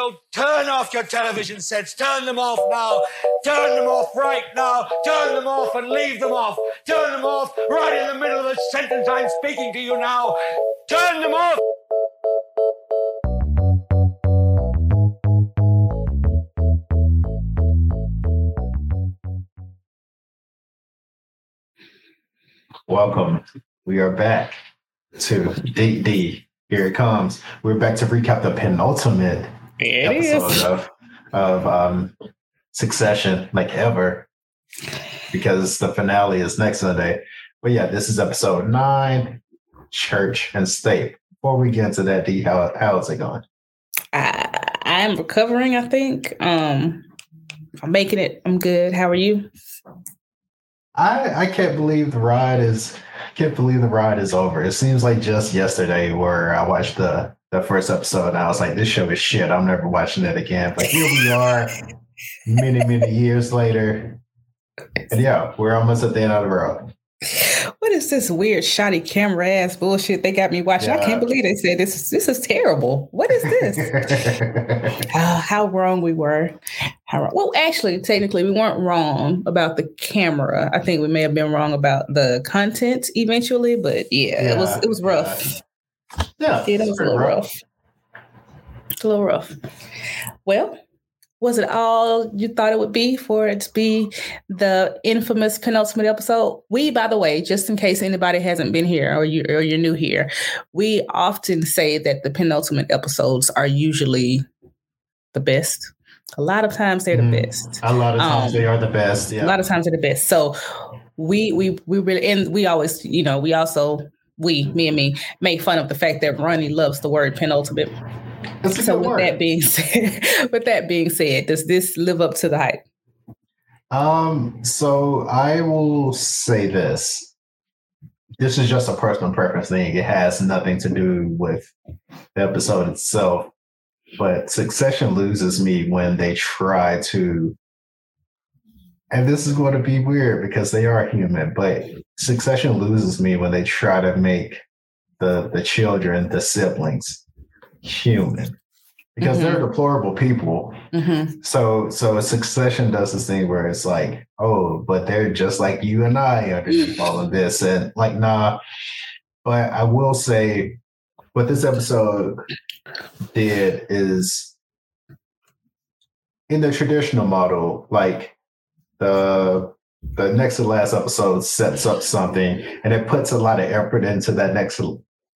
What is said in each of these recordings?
So turn off your television sets. Turn them off now. Turn them off right now. Turn them off and leave them off. Turn them off right in the middle of the sentence I'm speaking to you now. Turn them off. Welcome. We are back to DD. Here it comes. We're back to recap the penultimate It episode is. of of um, Succession, like ever, because the finale is next Sunday. But yeah, this is episode nine, Church and State. Before we get into that, D, how how's it going? I, I am recovering, I think. Um, I'm making it. I'm good. How are you? I I can't believe the ride is can't believe the ride is over. It seems like just yesterday where I watched the the first episode I was like, this show is shit. I'm never watching it again. But here we are, many many years later, and yeah, we're almost at the end of the road. What is this weird shoddy camera ass bullshit they got me watching? I can't believe they said this is this is terrible. What is this? Ah, how wrong we were. How wrong. Well, actually, technically, we weren't wrong about the camera. I think we may have been wrong about the content eventually, but yeah, it was it was rough. yeah, Yeah, that was a little rough. It's a little rough. Well, was it all you thought it would be for it to be the infamous penultimate episode? We, by the way, just in case anybody hasn't been here or you or you're new here, we often say that the penultimate episodes are usually the best. A lot of times they're the Mm. best. A lot of times Um, they are the best. Yeah. A lot of times they're the best. So we we we really and we always, you know, we also we, me and me, make fun of the fact that Ronnie loves the word penultimate. It's So with word. that being said, with that being said, does this live up to the hype? Um, so I will say this. This is just a personal preference thing. It has nothing to do with the episode itself. But Succession loses me when they try to and this is going to be weird because they are human, but Succession loses me when they try to make the the children, the siblings, human. Because they're deplorable people Mm-hmm. so so Succession does this thing where it's like, oh, but they're just like you and I underneath all of this, and like, nah. But I will say, what this episode did is, in the traditional model, like the the next to last episode sets up something, and it puts a lot of effort into that next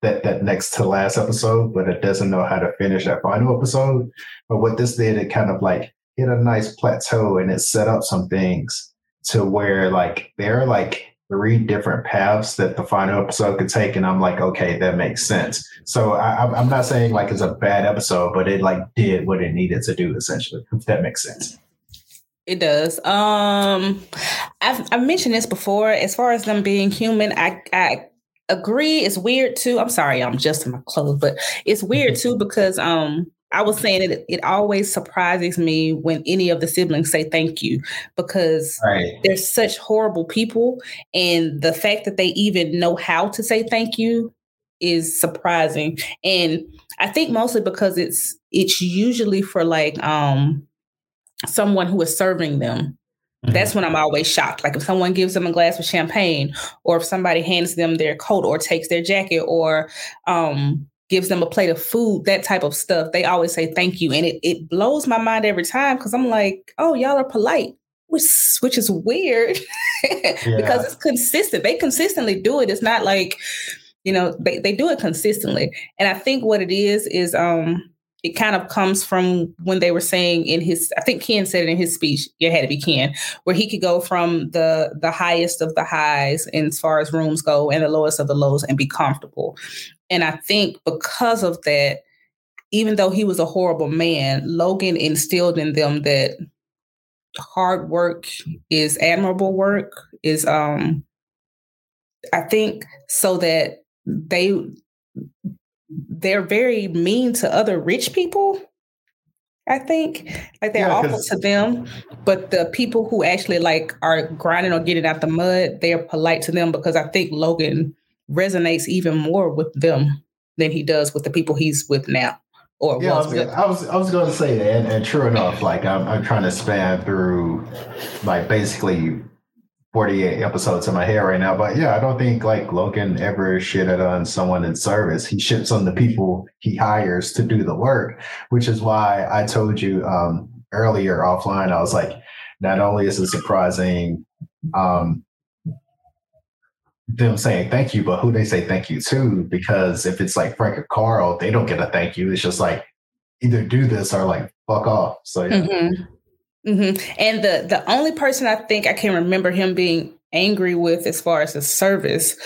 that that next to last episode, but it doesn't know how to finish that final episode. But what this did, it kind of like hit a nice plateau and it set up some things to where like there are like three different paths that the final episode could take. And I'm like, okay, that makes sense. So I, I'm not saying like it's a bad episode, but it like did what it needed to do essentially, if that makes sense. It does. Um, I've I've mentioned this before. As far as them being human, I I agree. It's weird too. I'm sorry, I'm just in my clothes, but it's weird too because um I was saying it. It always surprises me when any of the siblings say thank you because Right. they're such horrible people, and the fact that they even know how to say thank you is surprising. And I think mostly because it's it's usually for like um someone who is serving them that's when I'm always shocked. Like if someone gives them a glass of champagne, or if somebody hands them their coat, or takes their jacket, or um, gives them a plate of food, that type of stuff, they always say thank you, and it it blows my mind every time because I'm like, oh, y'all are polite, which which is weird because it's consistent. They consistently do it. It's not like you know they they do it consistently, and I think what it is is um it kind of comes from when they were saying in his i think ken said it in his speech it had to be ken where he could go from the the highest of the highs as far as rooms go and the lowest of the lows and be comfortable. And i think because of that even though he was a horrible man logan instilled in them that hard work is admirable work is um i think so that they they're very mean to other rich people. I think like they're Yeah, awful to them, but the people who actually like are grinding or getting out the mud, they're polite to them because I think Logan resonates even more with them than he does with the people he's with now or Yeah, I was was, gonna- I was I was going to say that, and, and true enough, like I'm I'm trying to span through like basically 48 episodes in my head right now. But yeah, I don't think like Logan ever shitted on someone in service. He shits on the people he hires to do the work, which is why I told you um, earlier offline. I was like, not only is it surprising um, them saying thank you, but who they say thank you to. Because if it's like Frank or Karl, they don't get a thank you. It's just like either do this or like fuck off. So yeah. Mhm. Mhm. And the the only person I think I can remember him being angry with as far as his service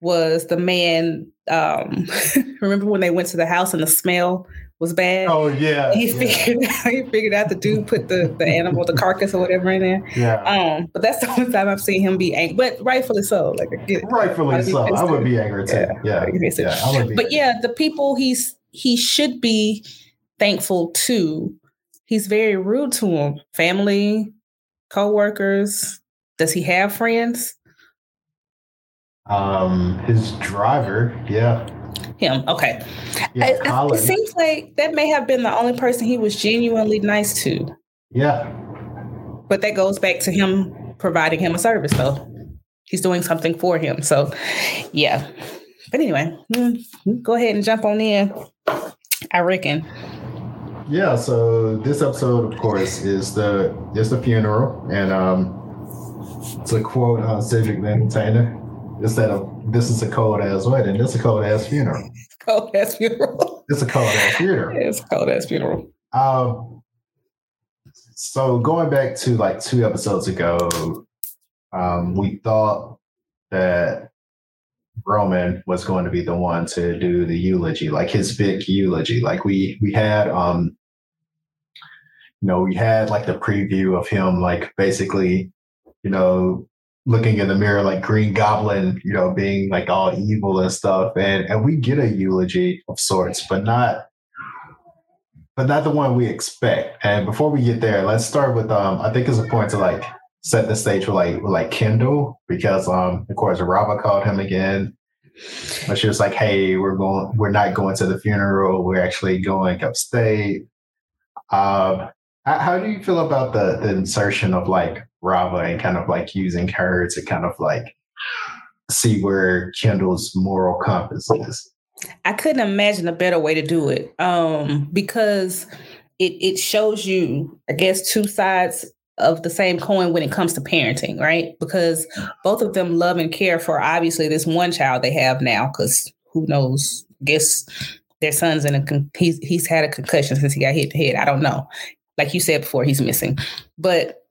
was the man. Um, remember when they went to the house and the smell was bad? Oh yeah. he yeah, figured he figured out the dude put the, the animal, the carcass or whatever in there. yeah. Um, but that's the only time I've seen him be angry, but rightfully so. Like get. Rightfully so. I would be angry too. Yeah, Yeah. I'd be pissed too. Yeah. I would be. But yeah, the people he's he should be thankful to. He's very rude to him. Family, co-workers. Does he have friends? Um, his driver, yeah, Him. Okay. yeah, I- I- it seems like that may have been the only person he was genuinely nice to. yeah, But that goes back to him providing him a service, though. He's doing something for him. So, yeah. But anyway, mm, go ahead and jump on in. I reckon. Yeah. So this episode, of course, is the is the funeral, and um, to quote uh, Cedric the Entertainer, instead of this is a cold ass wedding, this is a cold ass funeral. Cold ass funeral. It's a cold ass funeral. it's a cold ass funeral. Um, so going back to like two episodes ago, um, we thought that Roman was going to be the one to do the eulogy, like his big eulogy. Like we we had um, you know, we had like the preview of him, like basically, you know, looking in the mirror like Green Goblin, you know, being like all evil and stuff, and and we get a eulogy of sorts, but not but not the one we expect. And before we get there, let's start with um I think it's a point to like set the stage with like with like Kendall because um of course Rava called him again. But she was like, Hey, we're going we're not going to the funeral, we're actually going upstate. Um how, do you feel about the the insertion of like Rava and kind of like using her to kind of like see where Kendall's moral compass is? I couldn't imagine a better way to do it um, because it, it shows you, I guess, two sides of the same coin when it comes to parenting, right? Because both of them love and care for obviously this one child they have now, because who knows? Guess their son's in a con- he's he's had a concussion since he got hit the head. I don't know. Like you said before, he's missing. But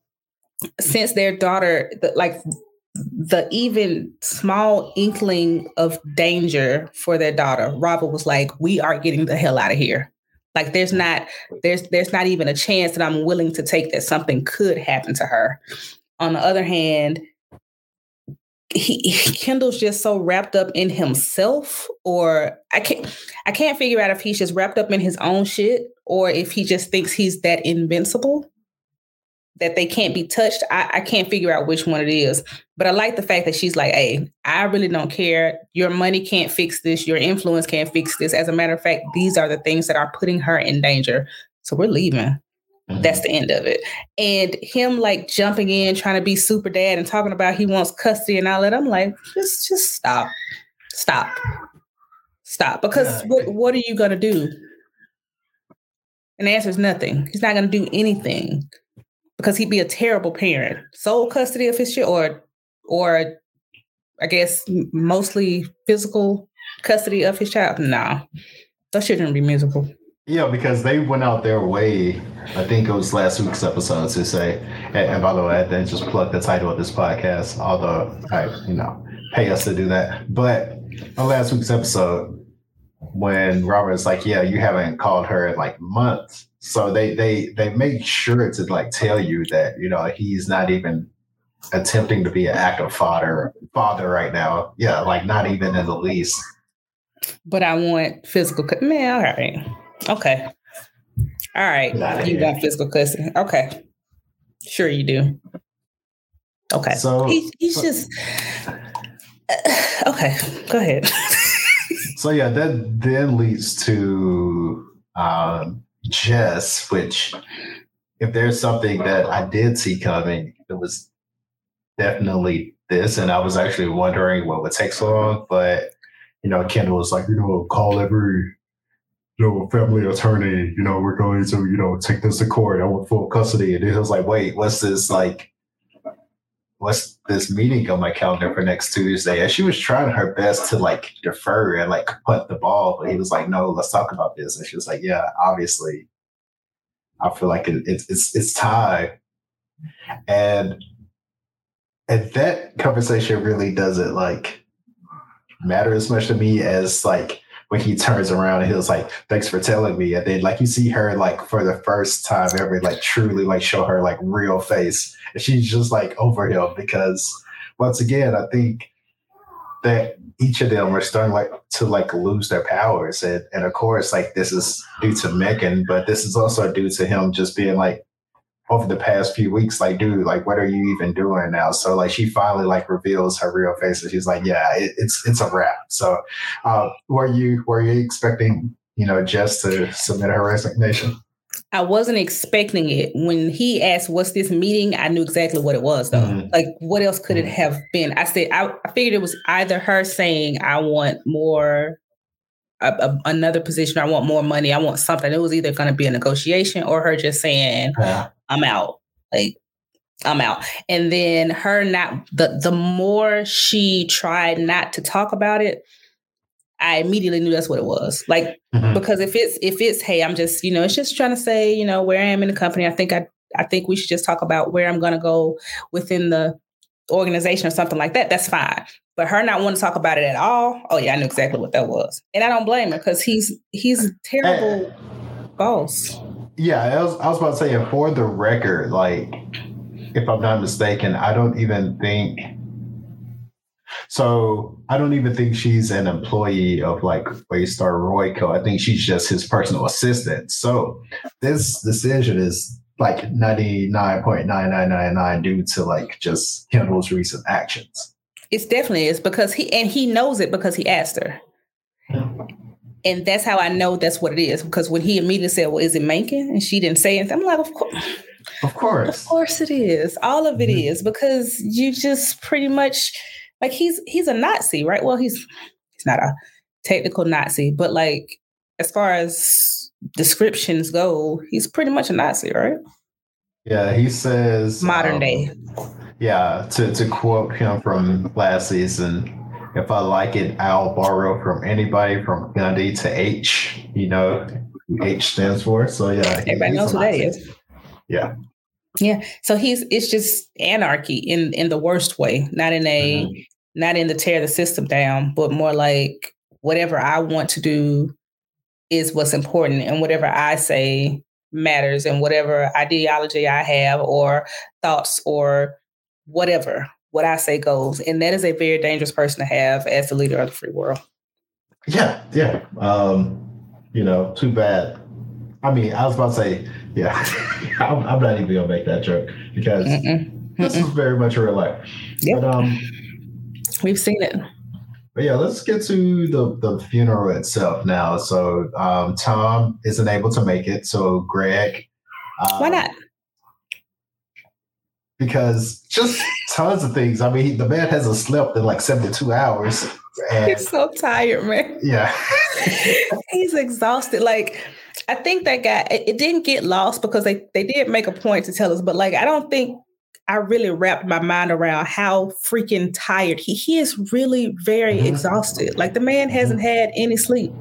since their daughter, the, like the even small inkling of danger for their daughter, Rava was like, "We are getting the hell out of here." Like there's not there's there's not even a chance that I'm willing to take that something could happen to her. On the other hand, he, Kendall's just so wrapped up in himself, or I can't I can't figure out if he's just wrapped up in his own shit, or if he just thinks he's that invincible that they can't be touched. I, I can't figure out which one it is. But I like the fact that she's like, hey, I really don't care. Your money can't fix this. Your influence can't fix this. As a matter of fact, these are the things that are putting her in danger. So we're leaving. Mm-hmm. That's the end of it. And him like jumping in, trying to be super dad and talking about he wants custody and all that. I'm like, just just stop. Stop. Stop. Because what what are you gonna do? And the answer is nothing. He's not gonna do anything because he'd be a terrible parent. Sole custody of his child, or, or I guess mostly physical custody of his child. No, those children be miserable. Yeah, because they went out their way. I think it was last week's episode to say, and, and by the way, I didn't just plug the title of this podcast, although I, you know, pay us to do that. But on last week's episode, when Rava's like, "Yeah, you haven't called her in like months," so they they they make sure to like tell you that you know he's not even attempting to be an active father father right now. Yeah, like not even in the least. But I want physical. cu- Man, all right, okay, all right. Outta You here. want physical custody? Okay, sure you do. Okay, So- he, he's so- just okay. Go ahead. So yeah, that then leads to um, Jess, which if there's something that I did see coming, it was definitely this. And I was actually wondering what would take so long. But, you know, Kendall was like, you know, call every, you know, family attorney, you know, we're going to, you know, take this to court. I want full custody. And he was like, wait, what's this like? What's this meeting on my calendar for next Tuesday? And she was trying her best to like defer and like put the ball, but he was like, no, let's talk about this. And she was like, yeah, obviously I feel like it, it's it's it's time, and and that conversation really doesn't like matter as much to me as like when he turns around and he was like, "Thanks for telling me," and then like you see her like for the first time ever, like truly like show her like real face, and she's just like over him because once again, I think that each of them are starting like to like lose their powers. And, and of course like this is due to Mencken but this is also due to him just being like over the past few weeks like dude like what are you even doing now so like she finally like reveals her real face and she's like yeah it, it's it's a wrap so uh, were you were you expecting you know Jess to submit her resignation I wasn't expecting it. When he asked, What's this meeting? I knew exactly what it was, though. Mm-hmm. Like, what else could mm-hmm. it have been? I said, I, I, figured it was either her saying, I want more, a, a, another position, I want more money, I want something. It was either going to be a negotiation or her just saying, yeah. I'm out. Like, I'm out. And then her not, the, the more she tried not to talk about it, I immediately knew that's what it was. Like mm-hmm. because if it's if it's hey, I'm just you know it's just trying to say you know where I am in the company. I think I I think we should just talk about where I'm going to go within the organization or something like that. That's fine. But her not wanting to talk about it at all. Oh yeah, I knew exactly what that was, and I don't blame her because he's he's a terrible boss. Yeah, I was I was about to say, for the record, like if I'm not mistaken, I don't even think so I don't even think she's an employee of like Waystar Royco. I think she's just his personal assistant. So this decision is like 99.9999 due to like just Kendall's recent actions. It's definitely is because he and he knows it because he asked her. And that's how I know that's what it is. Because when he immediately said, Well, is it Mencken? And she didn't say anything, I'm like, Of course. Of course. Of course it is. All of it mm-hmm. is because you just pretty much like he's he's a Nazi, right? Well, he's he's not a technical Nazi, but like as far as descriptions go, he's pretty much a Nazi, right? Yeah, he says modern um, day. Yeah, to to quote him from last season, if I like it, I'll borrow from anybody from Gandhi to H. You know, H stands for. So yeah, everybody knows who that is. Yeah. Yeah. So he's it's just anarchy in in the worst way, not in a mm-hmm not in the tear the system down, but more like whatever I want to do is what's important and whatever I say matters and whatever ideology I have or thoughts or whatever what I say goes. And that is a very dangerous person to have as the leader of the free world. Yeah, yeah. Um, you know, too bad. I mean, I was about to say, yeah, I'm, I'm, not even gonna make that joke because Mm-mm. this is very much real life. Yep. But um We've seen it. But yeah, let's get to the, the funeral itself now. So um, Tom isn't able to make it. So Greg. Um, Why not? Because just tons of things. I mean, the man hasn't slept in like 72 hours. And, He's so tired, man. Yeah. He's exhausted. Like, I think that guy, it, it didn't get lost because they, they did make a point to tell us, but like, I don't think I really wrapped my mind around how freaking tired he he is really very mm-hmm. exhausted. Like the man hasn't mm-hmm. had any sleep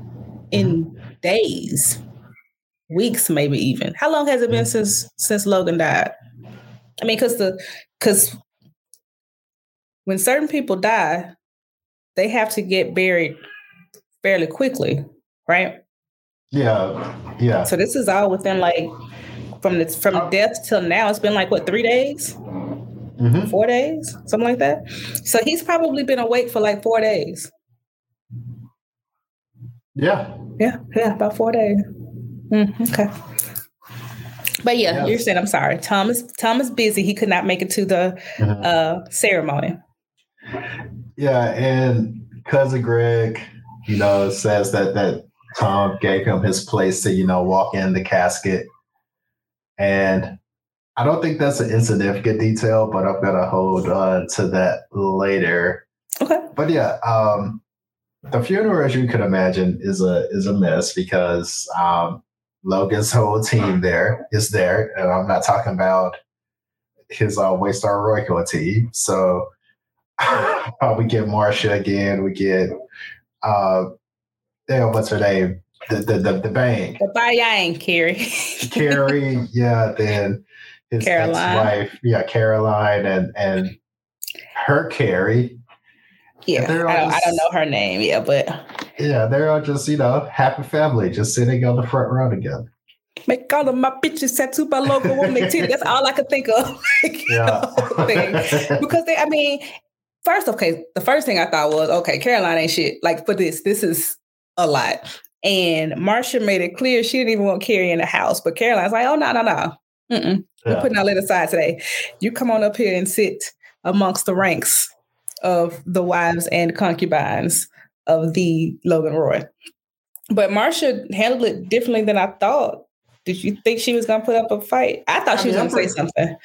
in mm-hmm. days, weeks, maybe even. How long has it been mm-hmm. since since Logan died? I mean, because the because when certain people die, they have to get buried fairly quickly, right? Yeah, yeah. So this is all within like from the from oh. death till now. It's been like what three days, mm-hmm. four days, something like that. So he's probably been awake for like four days. Yeah. Yeah, yeah, about four days. Mm, okay. But yeah, yes. you're saying I'm sorry. Thomas Thomas busy. He could not make it to the mm-hmm. uh, ceremony. Yeah, and cousin Greg, you know, says that that Tom gave him his place to, you know, walk in the casket. And I don't think that's an insignificant detail, but I'm gonna hold on to that later. Okay. But yeah, um, the funeral, as you can imagine, is a is a mess because um, Logan's whole team there is there, and I'm not talking about his uh, Waystar Royco team. So uh, we get Marcia again. We get uh, damn, what's her name? The the the, the bang. The Bayang, Kerry. Kerry, yeah. Then his Caroline. ex-wife, yeah, Caroline, and and her Kerry. Yeah, they're all I don't, I don't know her name. Yeah, but Yeah, they're all just you know happy family, just sitting on the front row together. make all of my pictures tattooed by logo on their titty. That's all I could think of. Like, Yeah. the whole because they, I mean, first, okay, the first thing I thought was, okay, Caroline ain't shit. Like for this, this is a lot. And Marcia made it clear she didn't even want Kerry in the house, but Caroline's like, oh no, no, no, Mm-mm. we're putting our lid aside today. You come on up here and sit amongst the ranks of the wives and concubines of the Logan Roy. But Marcia handled it differently than I thought. Did you think she was going to put up a fight? I thought I she was going to say something.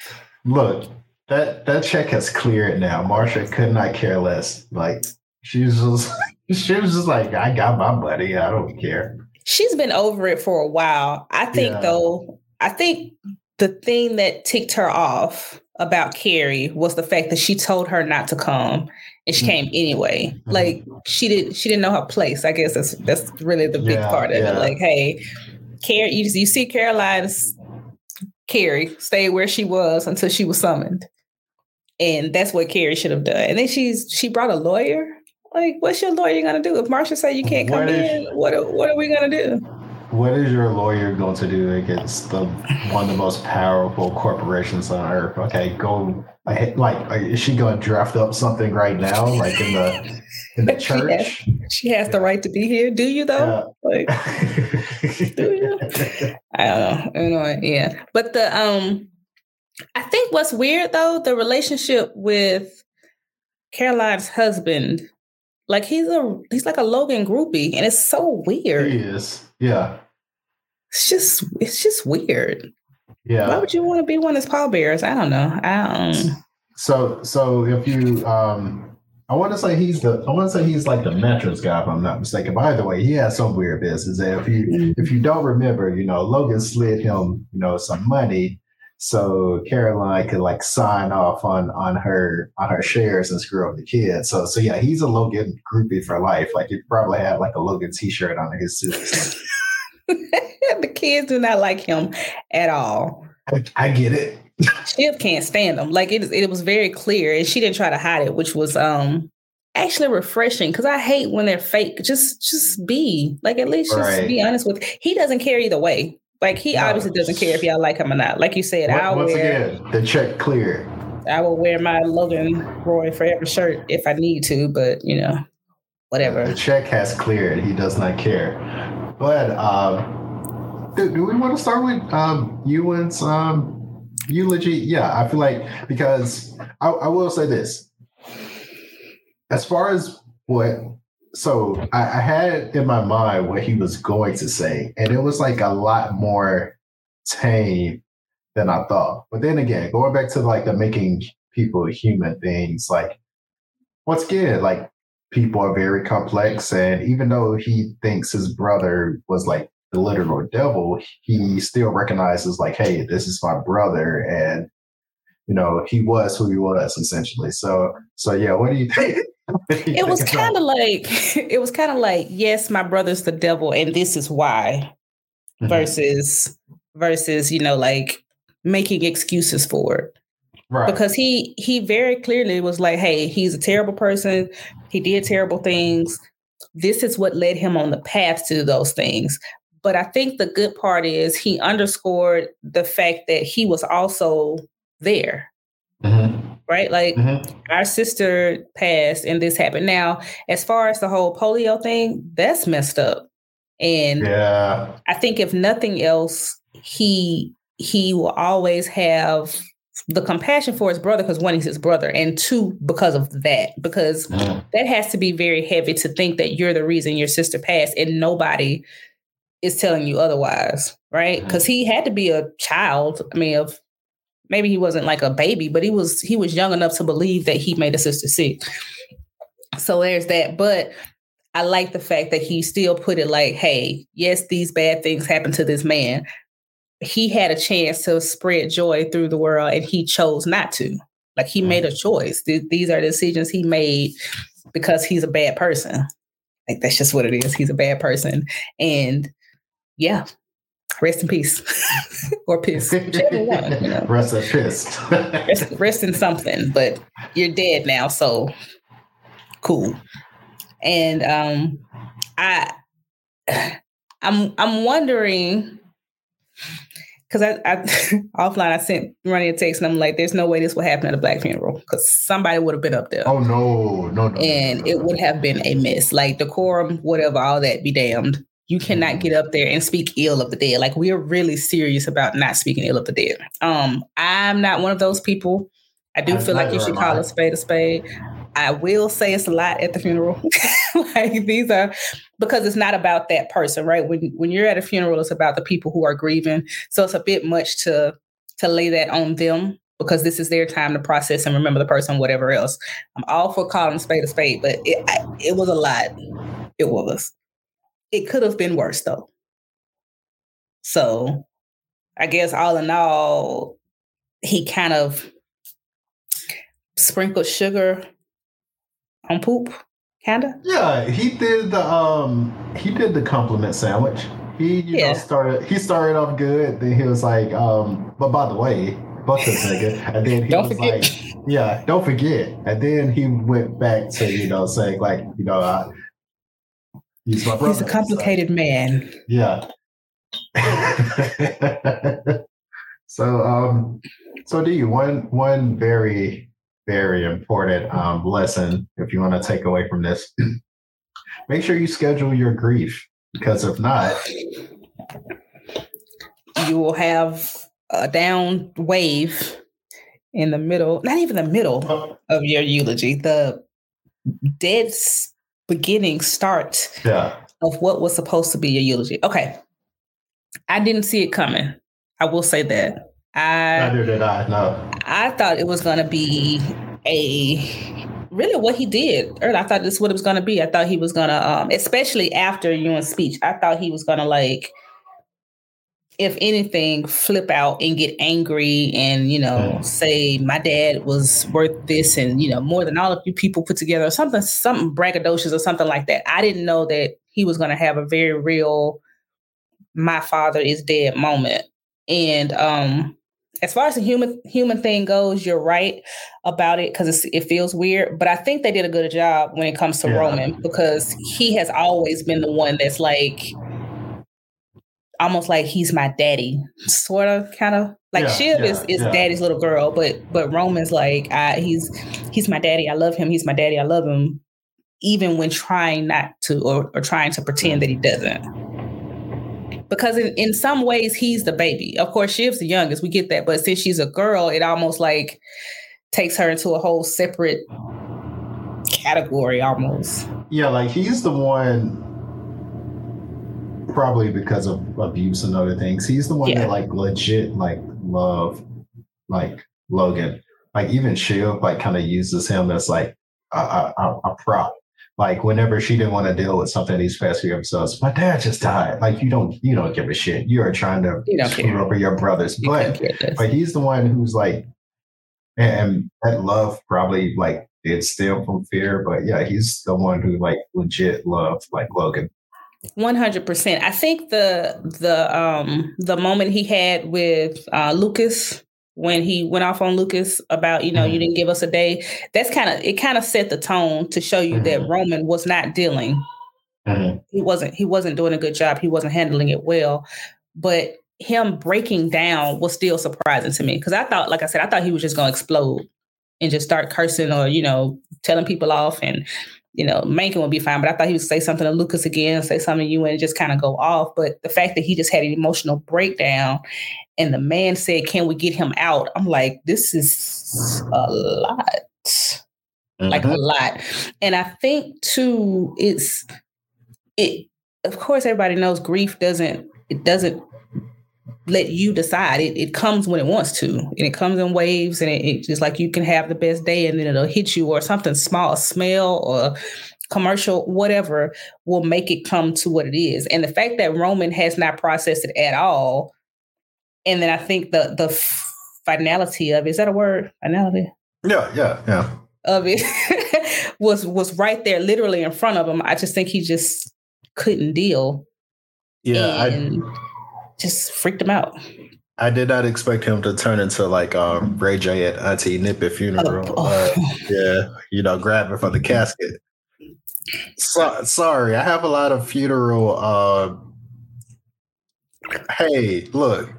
Look, that that check has cleared now. Marcia could not care less. Like she was just she was just like, I got my money. I don't care. She's been over it for a while. I think, Yeah. though, I think the thing that ticked her off about Kerry was the fact that she told her not to come and she Mhm. came anyway. Mhm. Like she didn't she didn't know her place. I guess that's that's really the big Yeah, part of yeah. it. Like, hey, Kerry, you, you see Caroline's Kerry stay where she was until she was summoned. And that's what Kerry should have done. And then she's she brought a lawyer. Like, what's your lawyer gonna do? If Marcia say you can't come What is- in, what are, what are we gonna do? What is your lawyer going to do against the one of the most powerful corporations on earth? Okay, go like, like is she going to draft up something right now, like in the in the She has- church? She has the right to be here. Do you though? Like, do you? I don't know. I don't know. Yeah. But the um I think what's weird though, the relationship with Caroline's husband, like he's a he's like a Logan groupie, and it's so weird. He is. Yeah. It's just it's just weird. Yeah. Why would you want to be one of his pallbearers? I don't know. I don't So so if you um I want to say he's the I want to say he's like the mattress guy if I'm not mistaken. By the way, he has some weird business. And if you if you don't remember, you know, Logan slid him, you know, some money so Caroline could like sign off on on her on her shares and screw up the kid. So so yeah, he's a Logan groupie for life. Like he probably had like a Logan t-shirt on his suit. the kids do not like him at all. I get it. Shiv can't stand him. Like it, is- it was very clear, and she didn't try to hide it, which was um actually refreshing. Because I hate when they're fake. Just just be like at least just Right. be honest with. He doesn't care either way. Like he No. obviously doesn't care if y'all like him or not. Like you said, I'll Once wear again, the check cleared. I will wear my Logan Roy Forever shirt if I need to, but you know, whatever. The check has cleared. He does not care. But um, do, do we want to start with um, Ewan's um, eulogy? Yeah, I feel like because I, I will say this. As far as what, so I, I had in my mind what he was going to say, and it was like a lot more tame than I thought. But then again, going back to like the making people human things, like once again, like people are very complex and even though he thinks his brother was like the literal devil he still recognizes like hey this is my brother and you know he was who he was essentially so so yeah what do you think It was kind of like it was kind of like yes, my brother's the devil, and this is why. Mhm. versus versus you know like making excuses for it right. Because he he very clearly was like hey he's a terrible person. He did terrible things. This is what led him on the path to those things. But i think the good part is he underscored the fact that he was also there. Mhm. right? Like Mhm. our sister passed and this happened. Now as far as the whole polio thing that's messed up. And yeah. I think if nothing else, he he will always have the compassion for his brother because one he's his brother and two because of that because Mm. that has to be very heavy to think that you're the reason your sister passed and nobody is telling you otherwise right? Because he had to be a child i mean of maybe he wasn't like a baby but he was he was young enough to believe that he made a sister sick. So there's that but i like the fact that he still put it like hey yes these bad things happened to this man he had a chance to spread joy through the world and he chose not to. Like he made a choice. Th- these are decisions he made because he's a bad person. Like that's just what it is. He's a bad person. And yeah rest in peace. Or piss. You know. Rest in piss. rest, rest in something, but you're dead now, so cool. And um I I'm I'm wondering because I, I offline I sent running a text and I'm like, there's no way this would happen at a black funeral because somebody would have been up there oh no, no, no. and no, no, it would have been a mess. Like decorum, whatever, all that be damned. You cannot get up there and speak ill of the dead. Like we are really serious about not speaking ill of the dead. Um, I'm not one of those people. I do I- feel like you should call a spade a spade. I will say it's a lot at the funeral. like these are because it's not about that person, right? When when you're at a funeral, it's about the people who are grieving. So it's a bit much to to lay that on them because this is their time to process and remember the person, whatever else. I'm all for calling spade a spade, but it I, it was a lot. It was. It could have been worse though. So, I guess all in all, he kind of sprinkled sugar on poop, kinda. Yeah, he did the um he did the compliment sandwich. He you Yeah. know started he started off good, then he was like, um, but by the way, fuck this nigga. And then he was forget. like, Yeah, don't forget. And then he went back to, you know, saying like, you know, uh, he's my brother. He's a complicated man. Yeah. so um so do you one one very very important um lesson if you want to take away from this make sure you schedule your grief because if not You will have a down wave in the middle, not even the middle of your eulogy, the dead beginning start yeah of what was supposed to be your eulogy. Okay. I didn't see it coming. I will say that. I neither did I no I thought it was going to be a really what he did. Earlier, I thought this is what it was going to be. I thought he was going to, um, especially after Ewan's speech, I thought he was going to like, if anything, flip out and get angry and you know Mm. say my dad was worth this and you know more than all of you people put together, or something, something braggadocious or something like that. I didn't know that he was going to have a very real, my father is dead moment. And um, as far as the human human thing goes, you're right about it because it feels weird. But I think they did a good job when it comes to Yeah. Roman because he has always been the one that's like almost like he's my daddy, sort of, kind of like Yeah, Shiv yeah, is is yeah. daddy's little girl, but but Roman's like I, he's he's my daddy. I love him. He's my daddy. I love him, even when trying not to or, or trying to pretend that he doesn't because in, in some ways he's the baby. Of course, Shiv's the youngest, we get that, but since she's a girl, it almost like takes her into a whole separate category almost. yeah like he's the one probably because of abuse and other things he's the one Yeah. that like legit like love like logan like even shiv like kind of uses him as like a, a, a, a prop like whenever she didn't want to deal with something these past few episodes my dad just died like you don't you don't give a shit you are trying to You don't screw care. over your brothers You but couldn't care less. but he's the one who's like and that love probably like did steal from fear but yeah he's the one who like legit loved like logan One hundred percent. I think the the um the moment he had with uh, Lukas when he went off on Lukas about you know you Mhm. didn't give us a day. That's kind of it. Kind of set the tone to show you that Mhm. Roman was not dealing Mhm. he wasn't he wasn't doing a good job he wasn't handling it well but him breaking down was still surprising to me because i thought like i said i thought he was just going to explode and just start cursing or you know telling people off and you know, Mencken would be fine, but I thought he would say something to Lukas again, say something to you and just kind of go off. But the fact that he just had an emotional breakdown and the man said, Can we get him out? I'm like, this is a lot. Mm-hmm. Like a mm-hmm. lot. And I think too, it's it of course everybody knows grief doesn't it doesn't let you decide. It, it comes when it wants to, and it comes in waves, and it, it's just like you can have the best day, and then it'll hit you, or something small, a smell, or commercial, whatever, will make it come to what it is. And the fact that Roman has not processed it at all, and then I think the the finality of it, is that a word? Finality. Yeah, yeah, yeah. Of it was was right there, literally in front of him. I just think he just couldn't deal. Yeah, and I just freaked him out. I did not expect him to turn into like um, Ray J at Auntie Nippet funeral. Oh, uh, yeah, you know, grabbing for the casket. So, sorry, I have a lot of funeral. Uh, hey, look,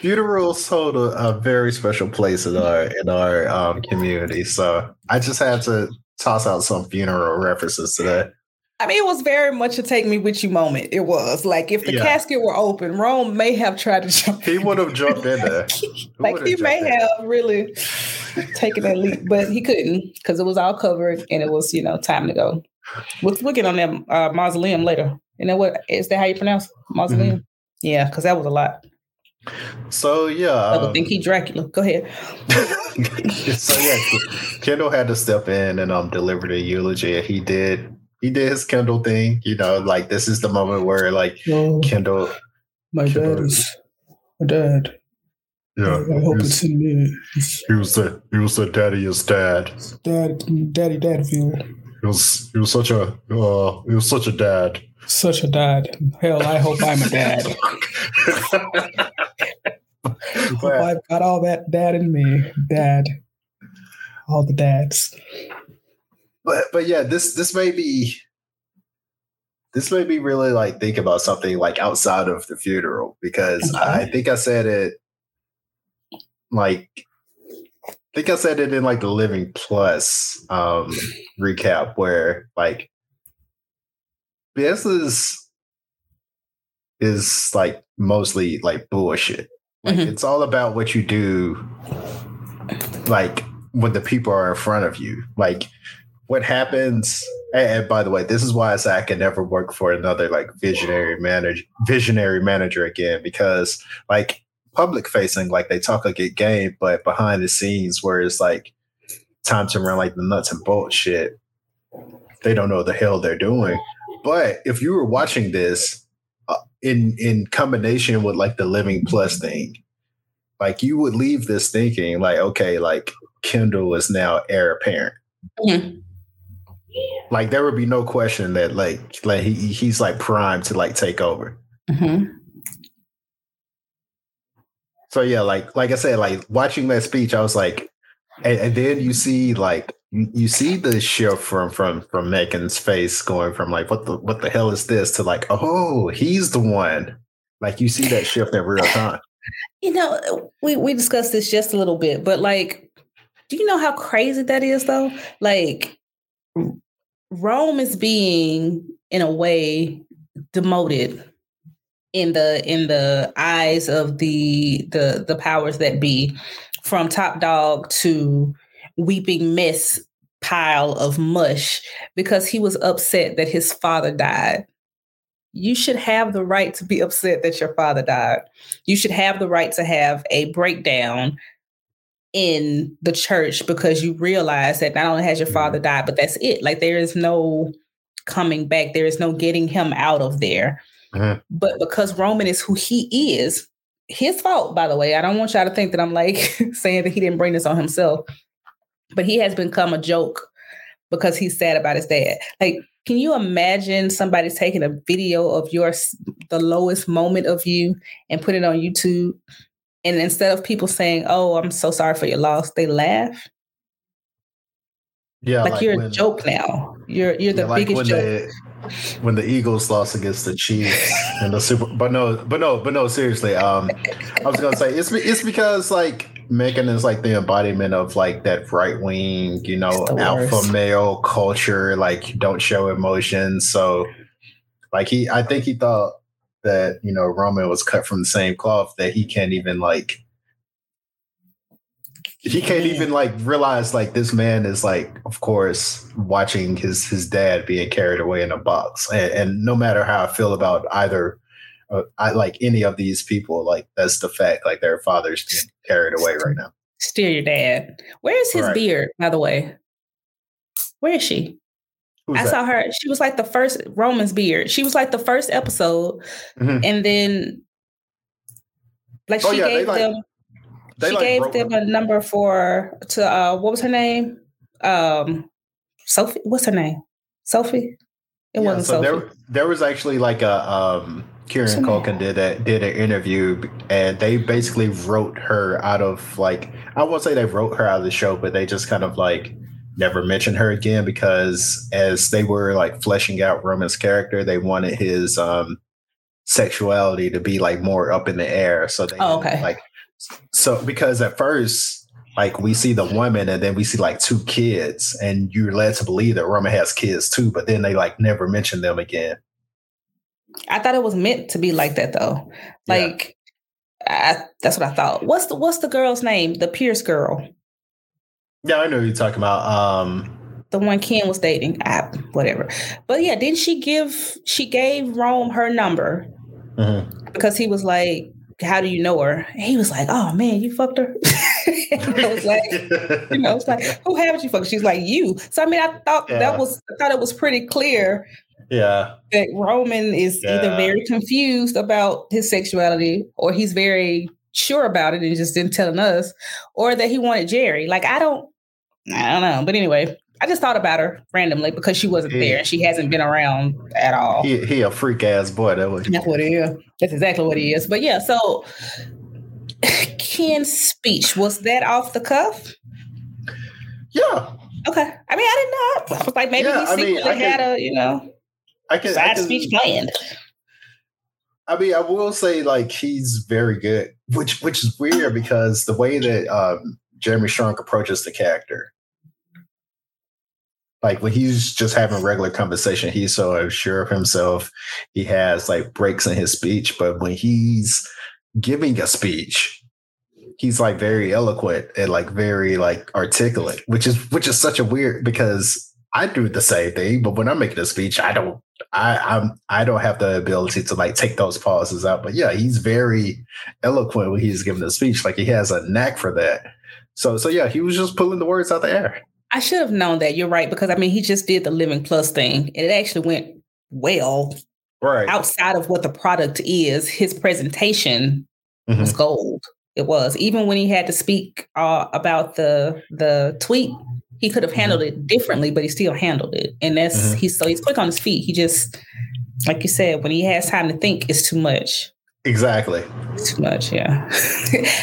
funerals hold a, a, very special place in our in our um, community. So I just had to toss out some funeral references today. I mean, it was very much a take me with you moment. It was like if the yeah. casket were open, Rome may have tried to jump. He would have jumped in there. like he may have really taken that leap, but he couldn't because it was all covered and it was, you know, time to go. We'll, we'll get on that uh, mausoleum later. You know what? Is that how you pronounce mausoleum? Mm-hmm. Yeah, because that was a lot. So yeah, I would um, think he Dracula. Go ahead. so yeah, Kendall had to step in and um deliver the eulogy. He did he did his Kendall thing. You know, like this is the moment where like oh, Kendall. My Kendall, dad is my dad. Yeah, I, I hope it's in me. He was the he was the daddyest dad. Dad, daddy, dad feel. He was he was such a uh, he was such a dad. Such a dad. Hell, I hope I'm a dad. hope I've got all that dad in me. Dad. All the dads but but yeah, this this may be this made me really like think about something like outside of the funeral because okay. I think I said it like I think I said it in like the Living Plus um recap where like this is is like mostly like bullshit. Like mm-hmm. it's all about what you do like when the people are in front of you. Like what happens and, by the way this is why i say i can never work for another like visionary manager visionary manager again because like public facing like they talk a good game but behind the scenes where it's like time to run like the nuts and bolts shit they don't know the hell they're doing but if you were watching this in in combination with like the living plus thing like you would leave this thinking like okay like kendall is now heir apparent mm-hmm like there would be no question that like like he he's like primed to like take over. Mm-hmm. So yeah, like like I said, like watching that speech, I was like, and, and then you see like you see the shift from from from Mencken's face going from like what the what the hell is this to like oh he's the one. Like you see that shift in real time. You know, we we discussed this just a little bit, but like, do you know how crazy that is though? Like Rome is being, in a way, demoted in the in the eyes of the the the powers that be, from top dog to weeping mess pile of mush because he was upset that his father died. You should have the right to be upset that your father died. You should have the right to have a breakdown in the church because you realize that not only has your father mm-hmm. died, but that's it. Like there is no coming back. There is no getting him out of there. Mm-hmm. But because Roman is who he is, his fault, by the way. I don't want y'all to think that I'm like saying that he didn't bring this on himself, but he has become a joke because he's sad about his dad. Like, can you imagine somebody taking a video of your the lowest moment of you and put it on YouTube and instead of people saying, "Oh, I'm so sorry for your loss," they laugh. Yeah, like, like you're when, a joke now. You're you're the yeah, like biggest joke. When the Eagles lost against the Chiefs in the Super, but no, but no, but no, seriously. Um, I was gonna say it's it's because like Mencken is like the embodiment of like that right wing, you know, alpha worst. male culture. Like don't show emotions. So, like he, I think he thought that you know Roman was cut from the same cloth that he can't even like he can't even like realize like this man is like of course watching his his dad being carried away in a box and, and no matter how i feel about either uh, i like any of these people like that's the fact like their father's being carried away right now still your dad where's his right. beard by the way where is she Who's I that? saw her. She was like the first Roman's beard. She was like the first episode, mm-hmm. and then like oh, she yeah, gave like, them they she like gave them a number for to uh what was her name? Um Sophie. What's her name? Sophie. It yeah, wasn't so Sophie. There, there was actually like a um Kieran Culkin did a did an interview and they basically wrote her out of like I won't say they wrote her out of the show, but they just kind of like never mentioned her again because as they were like fleshing out Roman's character, they wanted his um sexuality to be like more up in the air. So they oh, okay. like so because at first, like we see the woman and then we see like two kids, and you're led to believe that Roman has kids too, but then they like never mention them again. I thought it was meant to be like that though. Like yeah. I, that's what I thought. What's the what's the girl's name? The Pierce girl. Yeah, I know you're talking about. Um the one Ken was dating. I, whatever. But yeah, didn't she give she gave Rome her number? Mm-hmm. Because he was like, how do you know her? And he was like, oh man, you fucked her. I was like, you know, it's like, who haven't you fucked? She's like, you. So I mean, I thought yeah. that was, I thought it was pretty clear. Yeah. That Roman is yeah. either very confused about his sexuality or he's very sure about it and just didn't telling us, or that he wanted Gerri. Like, I don't, I don't know. But anyway, I just thought about her randomly because she wasn't there and she hasn't been around at all. He, he a freak ass boy. That was. That's what he is. That's exactly what he is. But yeah, so Ken's speech was that off the cuff? Yeah. Okay. I mean, I didn't know. I was like, maybe yeah, he secretly I mean, had can, a you know I can, side I can, speech planned. I mean, I will say like he's very good, which which is weird because the way that um, Jeremy Strong approaches the character like when he's just having regular conversation, he's so sure of himself. He has like breaks in his speech, but when he's giving a speech, he's like very eloquent and like very like articulate, which is which is such a weird because I do the same thing, but when I'm making a speech, I don't I I'm I don't have the ability to like take those pauses out. But yeah, he's very eloquent when he's giving a speech. Like he has a knack for that. So so yeah, he was just pulling the words out the air. I should have known that. You're right because I mean he just did the Living Plus thing, and it actually went well. Right. Outside of what the product is, his presentation mm-hmm. was gold. It was even when he had to speak uh, about the the tweet. He could have handled mm-hmm. it differently, but he still handled it. And that's mm-hmm. he's so he's quick on his feet. He just, like you said, when he has time to think, it's too much. Exactly. Too much, yeah.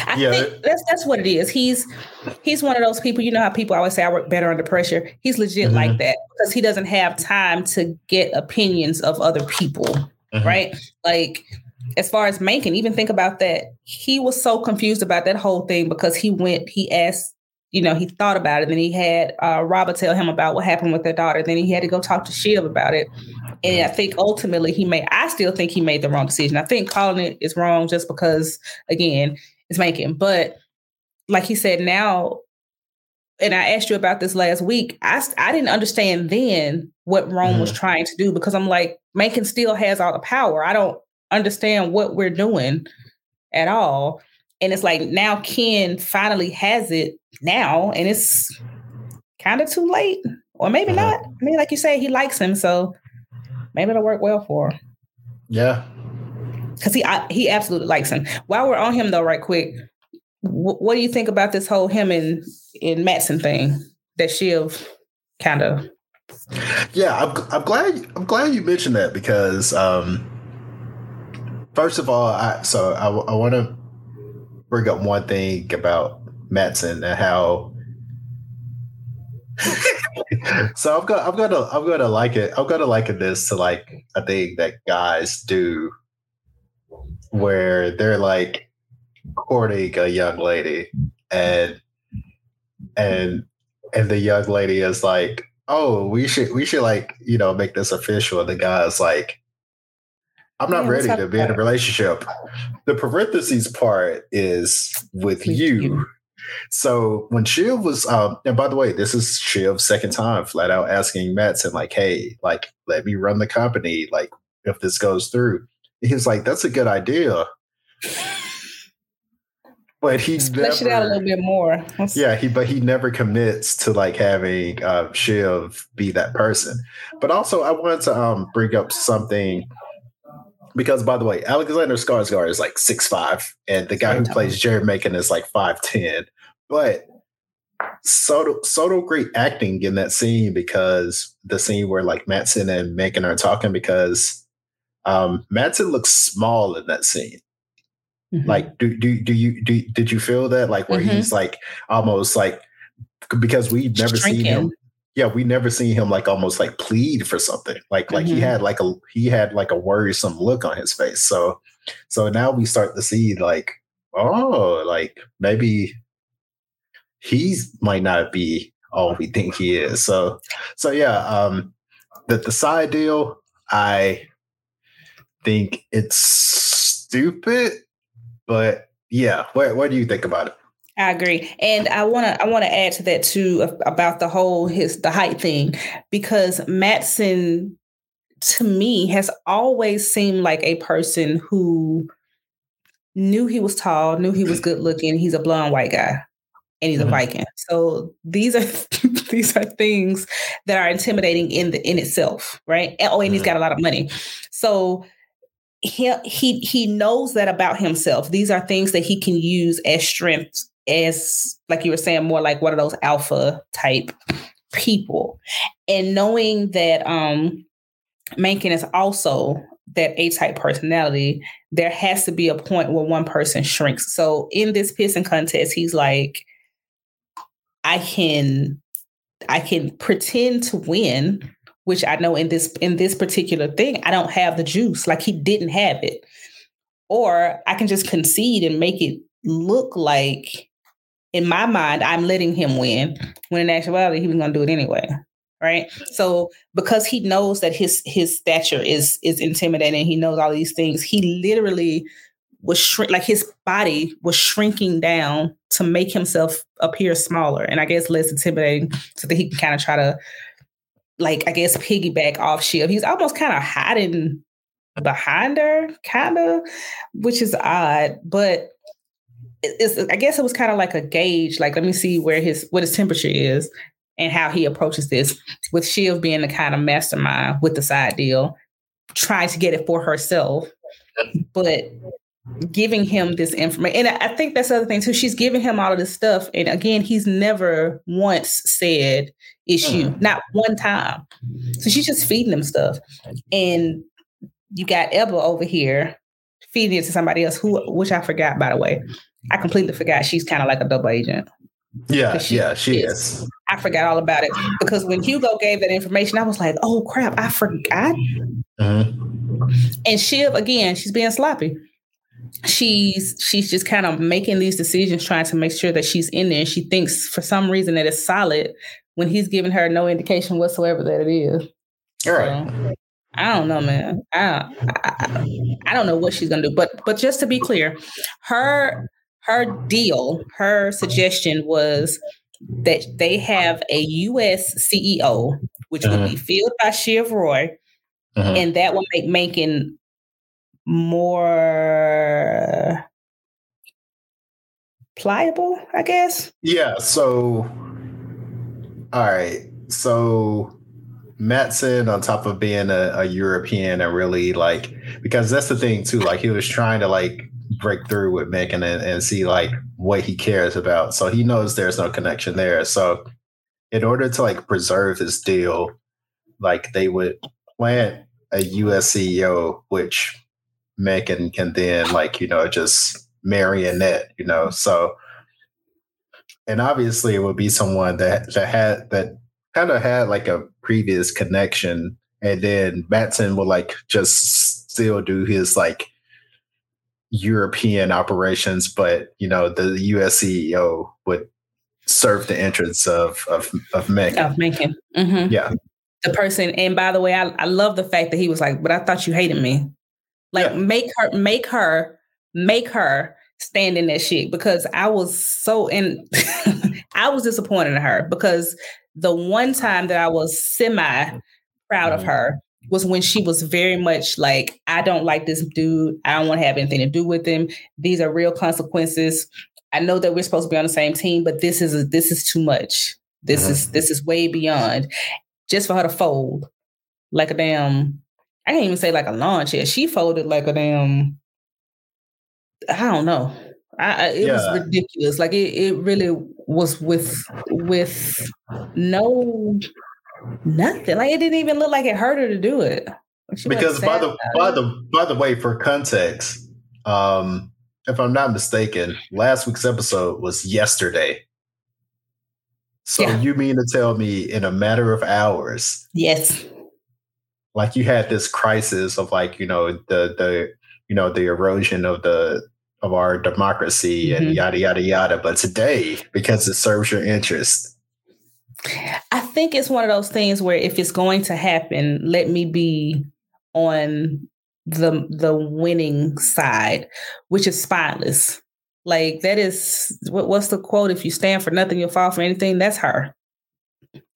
I yeah. think that's that's what it is. He's he's one of those people. You know how people always say I work better under pressure. He's legit mm-hmm. like that because he doesn't have time to get opinions of other people, mm-hmm. right? Like as far as making, even think about that. He was so confused about that whole thing because he went. He asked you know, he thought about it. Then he had uh, Robert tell him about what happened with their daughter. Then he had to go talk to Shiv about it. And I think ultimately he made, I still think he made the wrong decision. I think calling it is wrong just because, again, it's making. But like he said, now, and I asked you about this last week, I, I didn't understand then what Rome mm-hmm. was trying to do because I'm like, Mencken still has all the power. I don't understand what we're doing at all. And it's like now Ken finally has it now, and it's kind of too late, or maybe uh-huh. not. I mean, like you say, he likes him, so maybe it'll work well for him. Yeah, because he I, he absolutely likes him. While we're on him, though, right quick, w- what do you think about this whole him and in Matsson thing that Shiv kind of? Yeah, I'm, I'm glad I'm glad you mentioned that because um, first of all, I so I, I want to bring up one thing about Matsson and how so I'm gonna I'm gonna I'm gonna like it. I'm gonna liken this to like a thing that guys do where they're like courting a young lady and and and the young lady is like, oh, we should we should like, you know, make this official. And the guy's like, I'm not Yeah, ready to be in a relationship. The parentheses part is with, With you. you. So when Shiv was, um, and by the way, this is Shiv's second time flat out asking Matsson, like, hey, like, let me run the company, like, if this goes through. He was like, that's a good idea. But he Flesh it out a little bit more. Yeah, he but he never commits to like having uh, Shiv be that person. But also, I wanted to um, bring up something because, by the way, Alexander Skarsgård is like six five, and the guy who plays Jeryd Mencken is like five ten. But Soto Soto great acting in that scene because the scene where like Matsson and Macon are talking because um Matsson looks small in that scene. Mhm. Like, do do do you do did you feel that like where Mhm. he's like almost like because we've never seen him. Yeah, we never seen him like almost like plead for something. Like like he Mhm. had like a he had like a worrisome look on his face. So so now we start to see like oh like maybe he's might not be all we think he is. So so yeah, um the the side deal I think it's stupid, but yeah, what what do you think about it? I agree, and I want to I want to add to that too about the whole his the height thing because Matsson to me has always seemed like a person who knew he was tall, knew he was good looking. He's a blonde white guy, and he's Mhm. a Viking. So these are these are things that are intimidating in the in itself, right? Oh, and he's Mhm. got a lot of money, so he he he knows that about himself. These are things that he can use as strength, as like you were saying, more like one of those alpha type people. And knowing that um Mencken is also that A type personality, there has to be a point where one person shrinks. So in this pissing contest, he's like, I can I can pretend to win, which I know in this in this particular thing, I don't have the juice. Like he didn't have it. Or I can just concede and make it look like in my mind, I'm letting him win, when in actuality, he was gonna do it anyway. Right. So because he knows that his his stature is is intimidating, he knows all these things, he literally was shrink like his body was shrinking down to make himself appear smaller and I guess less intimidating so that he can kind of try to like I guess piggyback off Shiv. He's almost kind of hiding behind her, kind of, which is odd, but I guess it was kind of like a gauge, like let me see where his what his temperature is and how he approaches this, with Shiv being the kind of mastermind with the side deal, trying to get it for herself, but giving him this information. And I think that's the other thing too. She's giving him all of this stuff. And again, he's never once said it's you, mm-hmm. not one time. So she's just feeding him stuff. And you got Ebba over here feeding it to somebody else who which I forgot by the way. I completely forgot she's kind of like a double agent. Yeah, she yeah, she is. I forgot all about it because when Hugo gave that information, I was like, oh crap, I forgot. Mhm. And Shiv, again, she's being sloppy. She's she's just kind of making these decisions, trying to make sure that she's in there. She thinks for some reason that it's solid when he's giving her no indication whatsoever that it is. All right. So, I don't know, man. I, I I don't know what she's gonna do. But but just to be clear, her her deal, her suggestion was that they have a U.S. CEO, which would be filled by Shiv Roy, Mhm. and that would make Mencken more pliable, I guess. Yeah. So, all right. So, Matsson, on top of being a, a European and really like, because that's the thing too, like he was trying to like break through with Mencken and, and see like what he cares about. So he knows there's no connection there. So, in order to like preserve his deal, like they would plant a US CEO, which Mencken can then like, you know, just marionette, you know. So, and obviously it would be someone that that had that kind of had like a previous connection, and then Matsson would like just still do his like European operations, but you know the U.S. CEO would serve the interests of of of Mencken. Of Mencken, mm-hmm. yeah. The person, and by the way, I, I love the fact that he was like, "But I thought you hated me." Like, yeah. make her, make her, make her stand in that shit because I was so in. I was disappointed in her because the one time that I was semi proud of mm-hmm. her was when she was very much like, I don't like this dude. I don't want to have anything to do with him. These are real consequences. I know that we're supposed to be on the same team, but this is a, this is too much. This mm-hmm. is this is way beyond. Just for her to fold like a damn, I can't even say like a lawn chair. She folded like a damn. I don't know. I, it yeah. was ridiculous. Like it, it really was with with no nothing. Like it didn't even look like it hurt her to do it. because by the by the by the way, for context, um, if I'm not mistaken, last week's episode was yesterday. So yeah. you mean to tell me in a matter of hours? Yes. Like you had this crisis of like, you know, the the you know, the erosion of the of our democracy mm-hmm. and yada yada yada. But today, because it serves your interest. I think it's one of those things where if it's going to happen, let me be on the the winning side, which is spineless. Like that is what, what's the quote? If you stand for nothing, you'll fall for anything. That's her.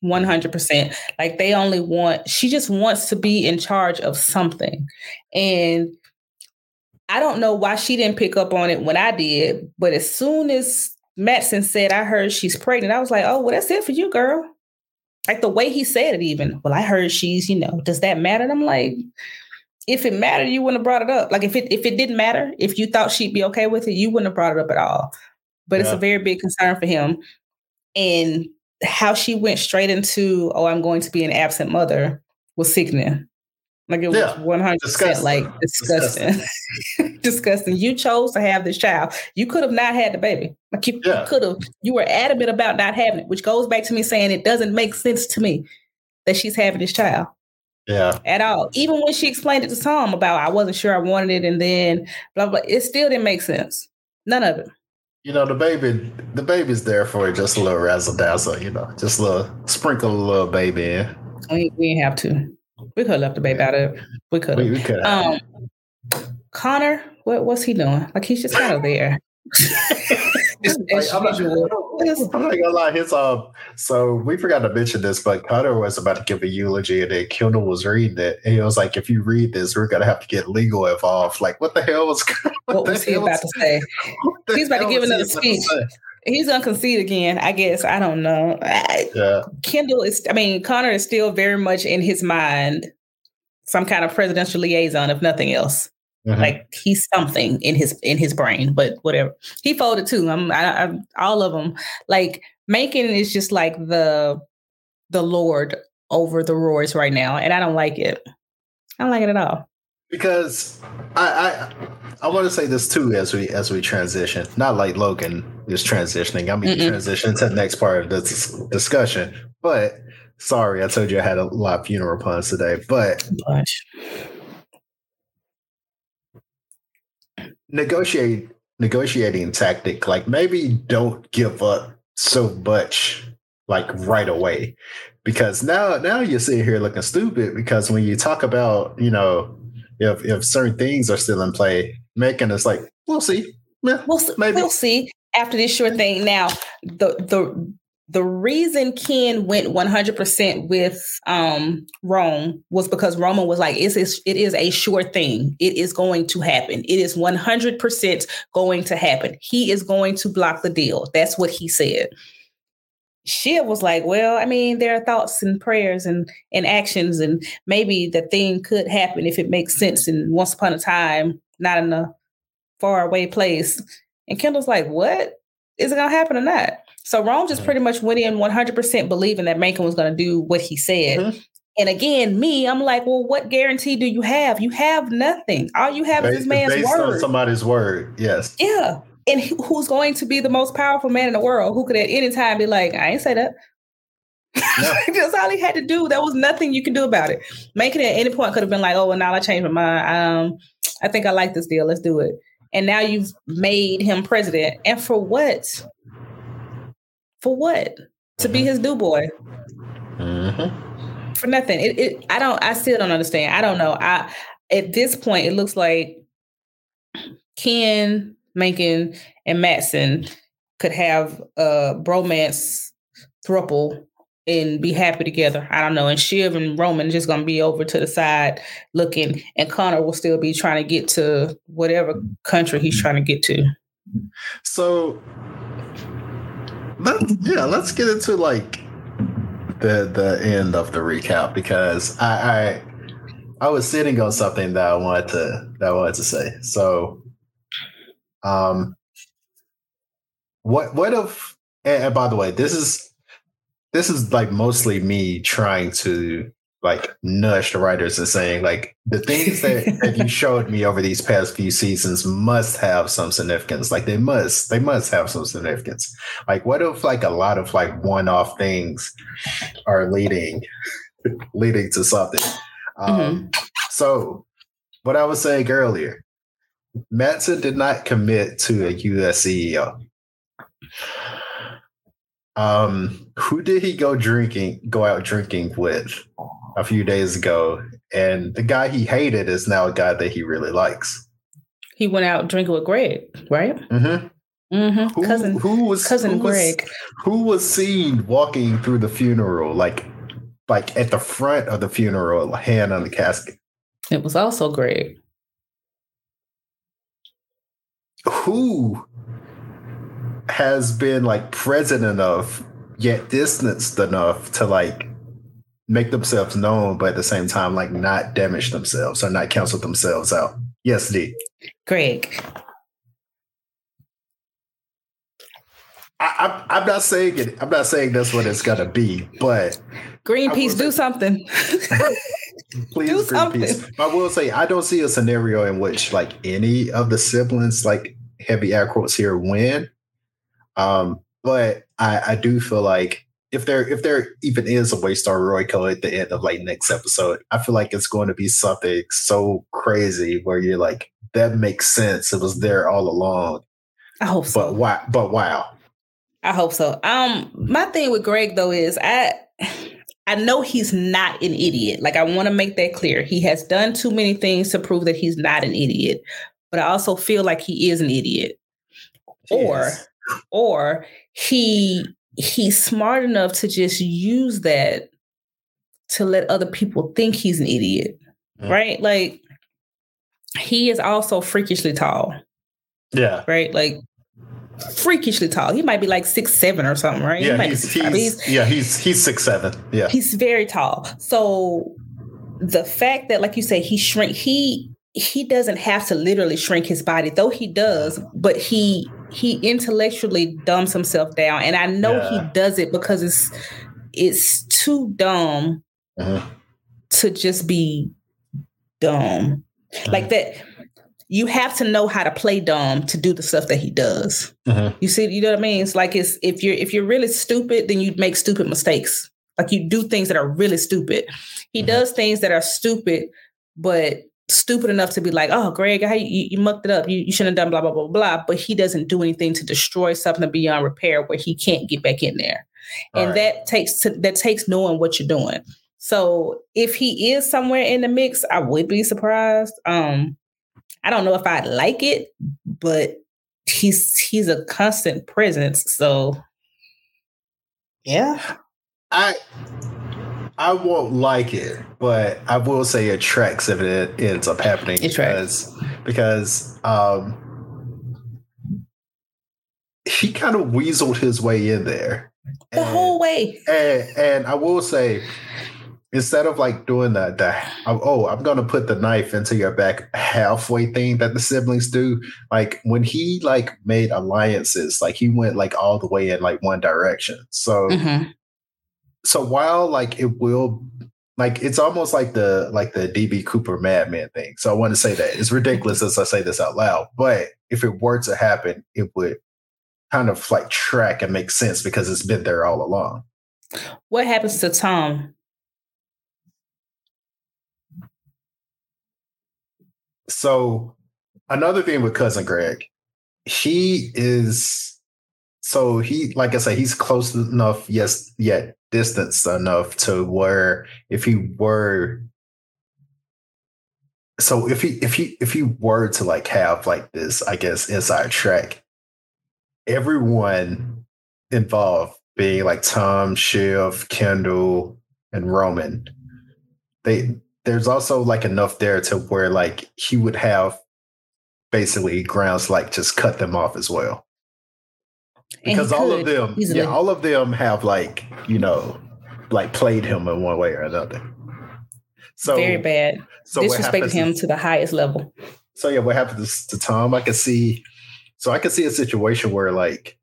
100%. Like they only want, she just wants to be in charge of something. And I don't know why she didn't pick up on it when I did, but as soon as Matsson said, I heard she's pregnant, I was like, oh, well, that's it for you, girl. Like the way he said it, even. Well, I heard she's, you know, does that matter? And I'm like, if it mattered, you wouldn't have brought it up. Like if it if it didn't matter, if you thought she'd be okay with it, you wouldn't have brought it up at all. But yeah. it's a very big concern for him. And how she went straight into, oh, I'm going to be an absent mother was sickening. Like it was one hundred percent like disgusting. Disgusting. disgusting. You chose to have this child. You could have not had the baby. Like you, yeah. could have. You were adamant about not having it, which goes back to me saying it doesn't make sense to me that she's having this child. Yeah. At all. Even when she explained it to Tom about I wasn't sure I wanted it and then blah blah, it still didn't make sense. None of it. You know, the baby the baby's there for just a little razzle dazzle, you know, just a little sprinkle a little baby in. We, we didn't have to. We could have left the baby out of it. We could have. We, we could. Um, Connor, what what's he doing? Like he's just kind of there. like, I'm, not, I'm, not, gonna lie. His um, so we forgot to mention this, but Connor was about to give a eulogy, and then Kendall was reading it, and he was like, "If you read this, we're gonna have to get legal involved." Like, what the hell was? What, what was he about to say? He's about to give another speech. He's gonna concede again, I guess. I don't know. Yeah. Kendall is. I mean, Connor is still very much in his mind some kind of presidential liaison, if nothing else. Mm-hmm. Like he's something in his in his brain, but whatever. He folded too. I'm, I, I, all of them. Like Mencken is just like the the Lord over the Roys right now, and I don't like it. I don't like it at all. Because I I, I want to say this too as we as we transition. Not like Logan is transitioning. I mean transition to the next part of this discussion. But sorry, I told you I had a lot of funeral puns today. But Gosh negotiate negotiating tactic like maybe don't give up so much like right away because now now you're sitting here looking stupid because when you talk about you know if if certain things are still in play Mencken is like we'll see yeah, we'll, see. maybe. we'll see after this short thing now the the the reason Ken went 100% with um, Rome was because Roman was like, it's, it's, it is a sure thing. It is going to happen. It is 100% going to happen. He is going to block the deal. That's what he said. Shiv was like, well, I mean, there are thoughts and prayers and, and actions, and maybe the thing could happen if it makes sense and once upon a time, not in a far away place. And Kendall's like, what? Is it going to happen or not? So Rome just pretty much went in 100% believing that Mencken was going to do what he said. Mm-hmm. And again, me, I'm like, well, what guarantee do you have? You have nothing. All you have based, is this man's based word. on somebody's word. Yes. Yeah. And who's going to be the most powerful man in the world who could at any time be like, I ain't say that. No. That's all he had to do. There was nothing you can do about it. Making it at any point could have been like, oh, well, now I changed my mind. Um, I think I like this deal. Let's do it. And now you've made him president. And for what? For what? To be mm-hmm. his do boy. Mm-hmm. For nothing. It, it. I don't. I still don't understand. I don't know. I at this point, it looks like Ken, Mencken, and Matsson could have a bromance thruple and be happy together. I don't know. And Shiv and Roman just gonna be over to the side looking, and Connor will still be trying to get to whatever country he's trying to get to. So let's yeah, let's get into like the the end of the recap because I I, I was sitting on something that I wanted to that I wanted to say. So um what what if and, by the way, this is this is like mostly me trying to like nudge the writers and saying like the things that, that you showed me over these past few seasons must have some significance. Like they must they must have some significance. Like what if like a lot of like one-off things are leading leading to something? Um mm-hmm. so what i was saying earlier Matsson did not commit to a us ceo um, who did he go drinking, go out drinking with a few days ago? And the guy he hated is now a guy that he really likes. He went out drinking with Greg, right? Mm-hmm. Mm-hmm. Who, cousin, who was cousin who Greg? Was, who was seen walking through the funeral, like, like at the front of the funeral, hand on the casket? It was also Greg. Who has been like present enough yet distanced enough to like make themselves known, but at the same time, like not damage themselves or not cancel themselves out. Yes, D. Greg. I, am not saying it. I'm not saying that's what it's gonna be, but Greenpeace, do something. Please, do Greenpeace. Something. I will say I don't see a scenario in which like any of the siblings, like heavy air quotes here, win. Um, but I, I do feel like if there if there even is a Waystar Royco at the end of like next episode, I feel like it's going to be something so crazy where you're like, that makes sense. It was there all along. I hope so. But wow, but wow. I hope so. Um, my thing with Greg though is I I know he's not an idiot. Like I want to make that clear. He has done too many things to prove that he's not an idiot. But I also feel like he is an idiot. Or or he he's smart enough to just use that to let other people think he's an idiot mm. right? Like he is also freakishly tall. Yeah. Right? Like freakishly tall. He might be like six seven or something right? Yeah he he's, he's, he's, yeah he's he's six seven. Yeah. He's very tall. So the fact that like you say he shrink he he doesn't have to literally shrink his body though he does but he he intellectually dumbs himself down and i know yeah. he does it because it's it's too dumb uh-huh. to just be dumb uh-huh. like that you have to know how to play dumb to do the stuff that he does uh-huh. you see you know what i mean it's like it's if you're if you're really stupid then you make stupid mistakes like you do things that are really stupid he does things that are stupid but stupid enough to be like, oh, Greg, how you, you mucked it up. You, you shouldn't have done blah, blah, blah, blah. But he doesn't do anything to destroy something beyond repair where he can't get back in there. All and right. that takes to, that takes knowing what you're doing. So if he is somewhere in the mix, I would be surprised. Um, I don't know if I'd like it, but he's he's a constant presence. So yeah. I I won't like it, but I will say it tracks if it ends up happening it because tracks. because um, he kind of weaseled his way in there the and, whole way. And, and I will say, instead of like doing that, the oh, I'm gonna put the knife into your back halfway thing that the siblings do. Like when he like made alliances, like he went like all the way in like one direction. So. Mm-hmm so while like it will like it's almost like the like the DB Cooper Madman thing. So I want to say that it's ridiculous as I say this out loud, but if it were to happen, it would kind of like track and make sense because it's been there all along. What happens to Tom? So another thing with cousin Greg, he is so he like I said, he's close enough, yes, yet distance enough to where if he were so if he if he if he were to like have like this, I guess, inside track, everyone involved, being like Tom, Shiv, Kendall, and Roman, they there's also like enough there to where like he would have basically grounds like just cut them off as well. Because all of them, easily. yeah, all of them have like, you know, like played him in one way or another. So very bad. So disrespected him to the highest level. So yeah, what happens to Tom? I can see so I can see a situation where like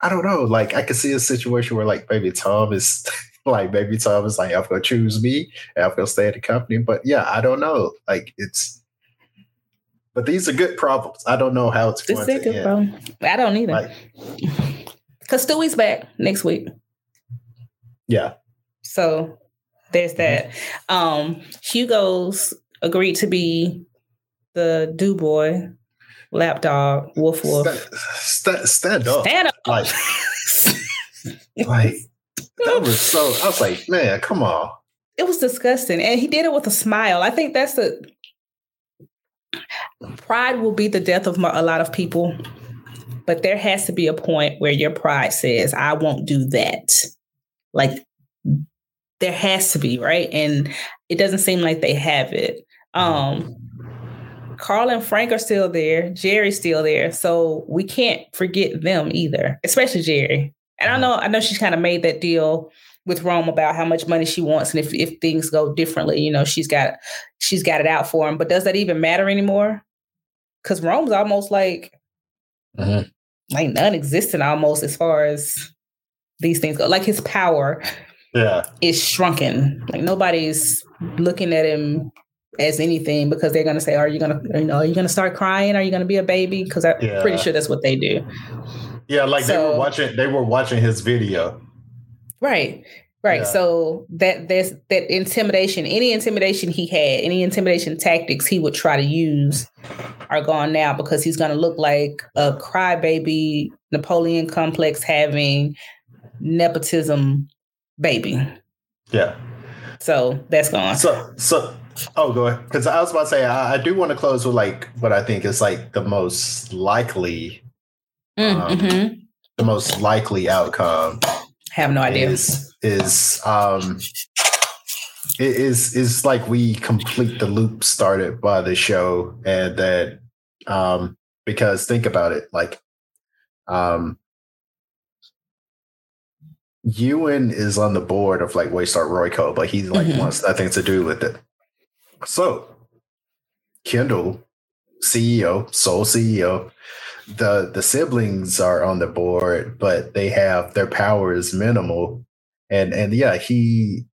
I don't know, like I can see a situation where like maybe Tom is like maybe Tom is like, I'm gonna choose me and I'm gonna stay at the company. But yeah, I don't know. Like it's but these are good problems. I don't know how it's this going to end. Problem. I don't either. Like, Cause Stewy's back next week. Yeah. So there's that. Mm-hmm. Um Hugo's agreed to be the do boy, lapdog, wolf wolf. Stand, stand, stand up. Stand up. Like, like that was so. I was like, man, come on. It was disgusting, and he did it with a smile. I think that's the pride will be the death of a lot of people, but there has to be a point where your pride says, "I won't do that." Like there has to be right, and it doesn't seem like they have it. Um, Karl and Frank are still there. Gerri's still there. So we can't forget them either, especially Gerri. And I know I know she's kind of made that deal with Rome about how much money she wants and if if things go differently, you know, she's got she's got it out for him. But does that even matter anymore? Because Rome's almost like mm-hmm. like non-existent almost as far as these things go. Like his power yeah is shrunken. Like nobody's looking at him as anything because they're going to say, "Are you going to, you know, are you going to start crying? Are you going to be a baby?" Because I'm yeah. pretty sure that's what they do. Yeah, like so, they were watching. They were watching his video. Right, right. Yeah. So that there's that intimidation. Any intimidation he had, any intimidation tactics he would try to use, are gone now because he's going to look like a crybaby, Napoleon complex having nepotism baby. Yeah. So that's gone. So so Oh, go ahead. Because I was about to say I, I, do want to close with like what I think is like the most likely, mm, um, mm-hmm. the most likely outcome. Have no idea. Is is um it is is like we complete the loop started by the show, and that um because think about it, like um Ewan is on the board of like Waystar Royco, but he like mm-hmm. wants nothing to do with it. So, Kendall, CEO, sole CEO, the the siblings are on the board, but they have their power is minimal, and and yeah, he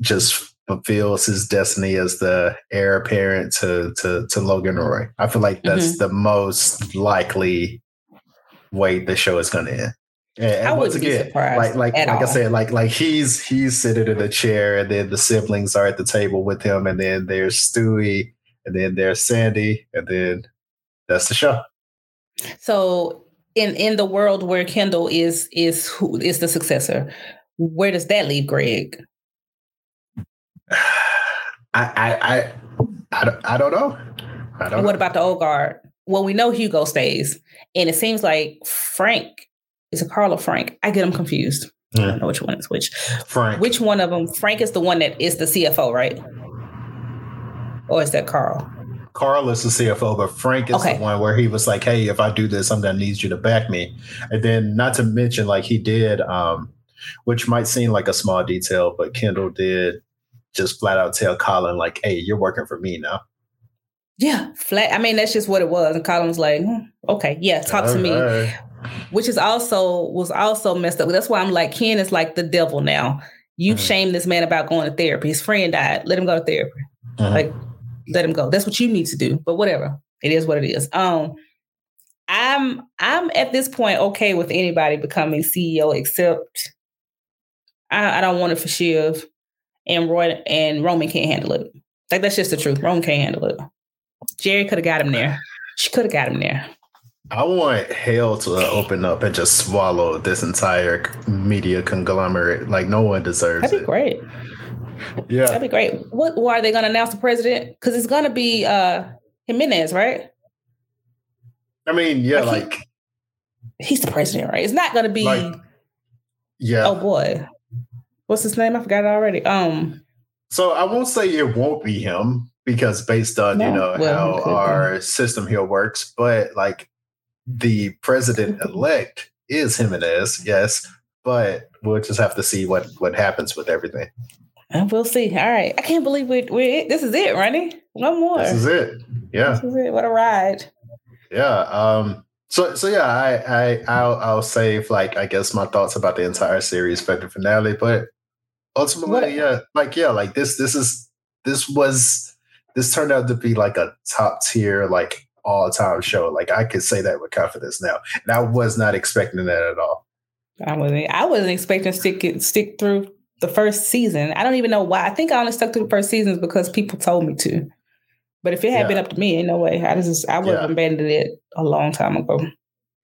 just fulfills his destiny as the heir apparent to to to Logan Roy. I feel like that's mm-hmm. the most likely way the show is going to end. And, and once again, like like like all. I said, like like he's he's sitting in a chair, and then the siblings are at the table with him, and then there's Stewy, and then there's Sandy, and then that's the show. So in in the world where Kendall is is who is the successor, where does that leave Greg? I I I I don't, I don't know. I don't. what know. about the old guard? Well, we know Hugo stays, and it seems like Frank is a Karl or Frank? I get them confused. Yeah. I don't know which one is which. Frank. Which one of them? Frank is the one that is the CFO, right? Or is that Karl? Karl is the CFO, but Frank is okay. the one where he was like, "Hey, if I do this, I'm gonna need you to back me." And then, not to mention, like he did, um, which might seem like a small detail, but Kendall did just flat out tell Colin, like, "Hey, you're working for me now." Yeah, flat. I mean, that's just what it was. And Colin was like, hmm, "Okay, yeah, talk All to right. me." which is also was also messed up. That's why I'm like Ken is like the devil now. You've mm-hmm. shamed this man about going to therapy. His friend died. Let him go to therapy. Mm-hmm. Like let him go. That's what you need to do. But whatever. It is what it is. Um I'm I'm at this point okay with anybody becoming CEO except I, I don't want it for Shiv, and Roy and Roman can't handle it. Like that's just the truth. Roman can't handle it. Gerri could have got him there. She could have got him there. I want hell to open up and just swallow this entire media conglomerate. Like no one deserves That'd be it. great. Yeah. That'd be great. What why are they gonna announce the president? Because it's gonna be uh Jimenez, right? I mean, yeah, Like, like, he- He's the president, right? It's not gonna be Like, yeah. oh boy. What's his name? I forgot it already. Um So I won't say it won't be him because based on you know well, how could be. our system here works, but like the president elect is Jimenez, yes, but we'll just have to see what what happens with everything. and we'll see. All right. I can't believe we we this is it, Ronnie. One more. This is it. Yeah, This is it. What a ride. yeah. Um. So so yeah, I I I'll I'll save like I guess my thoughts about the entire series for the finale, but ultimately, What- yeah, like yeah, like this this is this was this turned out to be like a top tier like all time show. Like I could say that with confidence now, and I was not expecting that at all. I wasn't I wasn't expecting to stick it stick through the first season. I don't even know why. I think I only stuck through the first seasons because people told me to. But if it had been up to me, ain't no way. I just I would have Yeah. abandoned it a long time ago.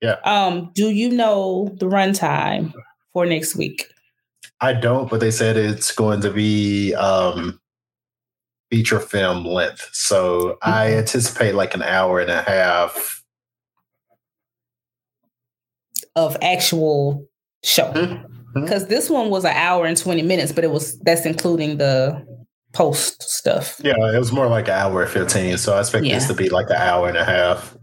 Yeah. Um, do you know the runtime for next week? I don't, but they said it's going to be um feature film length, so I Mhm. anticipate like an hour and a half. Of actual show. Because this one was an hour and 20 minutes, but it was that's including the post stuff. Yeah, it was more like an hour and 15. So I expect this to be like an hour and a half.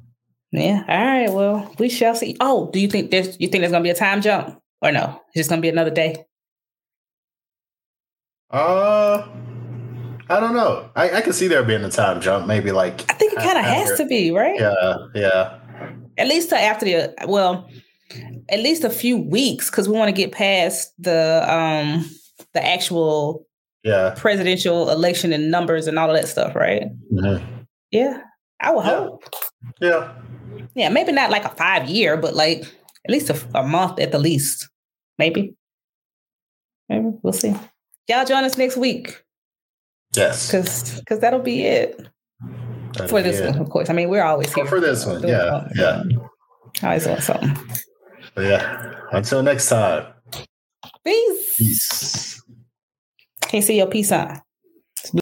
Yeah. All right. Well, we shall see. Oh, do you think there's you think there's gonna be a time jump? Or no? It's just gonna be another day. Uh, I don't know. I, I can see there being a time jump, maybe like. I think it kind of has to be, right? Yeah, yeah. At least after the well, at least a few weeks because we want to get past the um the actual Yeah. presidential election and numbers and all of that stuff, right? Mhm. Yeah. I would Yeah. hope. Yeah. Yeah, maybe not like a five year, but like at least a, a month at the least. Maybe. Maybe we'll see. Y'all join us next week Yes. because because that'll be it for this yeah. one, of course. I mean, we're always Oh, here for this one. Yeah. Yeah. Always doing something. Yeah. Until next time. Peace. Peace. Can't see your peace sign.